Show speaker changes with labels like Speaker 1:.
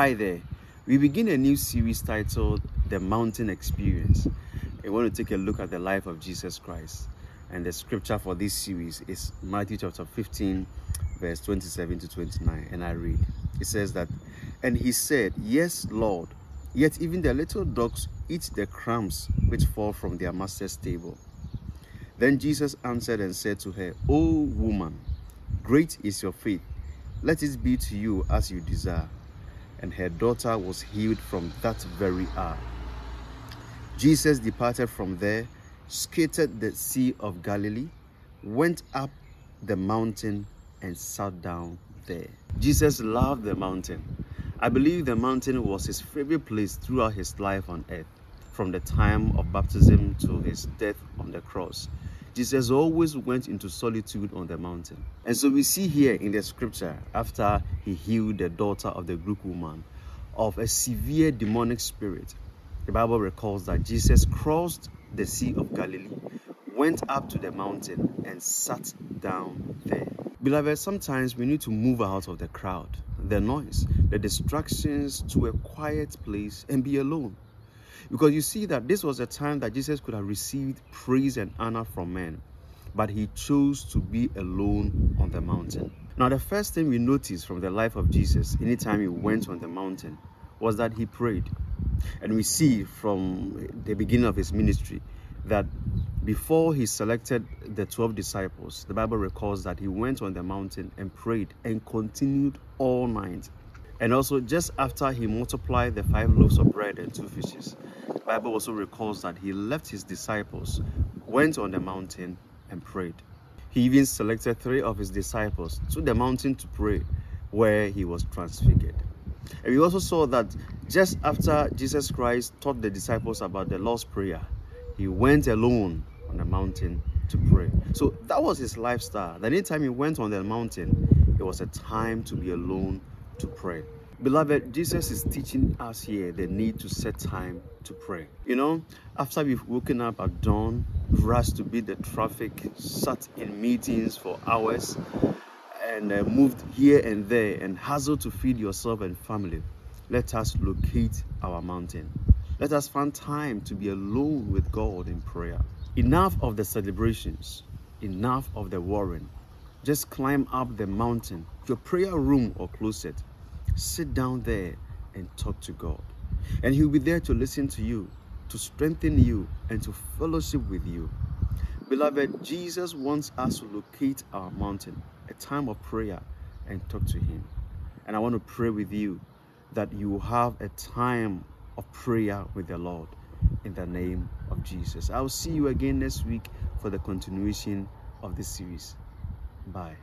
Speaker 1: Hi there. We begin a new series titled The Mountain Experience. We want to take a look at the life of Jesus Christ. And the scripture for this series is Matthew chapter 15, verse 27 to 29. And I read It says that, And he said, Yes, Lord, yet even the little dogs eat the crumbs which fall from their master's table. Then Jesus answered and said to her, O woman, great is your faith. Let it be to you as you desire and her daughter was healed from that very hour. Jesus departed from there, skated the Sea of Galilee, went up the mountain, and sat down there. Jesus loved the mountain. I believe the mountain was his favorite place throughout his life on earth, from the time of baptism to his death on the cross. Jesus always went into solitude on the mountain. And so we see here in the scripture, after he healed the daughter of the Greek woman of a severe demonic spirit, the Bible recalls that Jesus crossed the Sea of Galilee, went up to the mountain, and sat down there. Beloved, sometimes we need to move out of the crowd, the noise, the distractions to a quiet place and be alone. Because you see that this was a time that Jesus could have received praise and honor from men, but he chose to be alone on the mountain. Now, the first thing we notice from the life of Jesus, anytime he went on the mountain, was that he prayed. And we see from the beginning of his ministry that before he selected the 12 disciples, the Bible records that he went on the mountain and prayed and continued all night. And also, just after he multiplied the five loaves of bread and two fishes, the Bible also recalls that he left his disciples, went on the mountain, and prayed. He even selected three of his disciples to the mountain to pray, where he was transfigured. And we also saw that just after Jesus Christ taught the disciples about the Lord's Prayer, he went alone on the mountain to pray. So that was his lifestyle. That anytime he went on the mountain, it was a time to be alone to pray. Beloved, Jesus is teaching us here the need to set time to pray. You know, after we've woken up at dawn, rushed to beat the traffic, sat in meetings for hours, and uh, moved here and there and hustled to feed yourself and family, let us locate our mountain. Let us find time to be alone with God in prayer. Enough of the celebrations, enough of the worrying. Just climb up the mountain, your prayer room or closet sit down there and talk to God. And He'll be there to listen to you, to strengthen you, and to fellowship with you. Beloved, Jesus wants us to locate our mountain, a time of prayer, and talk to Him. And I want to pray with you that you have a time of prayer with the Lord in the name of Jesus. I'll see you again next week for the continuation of this series. Bye.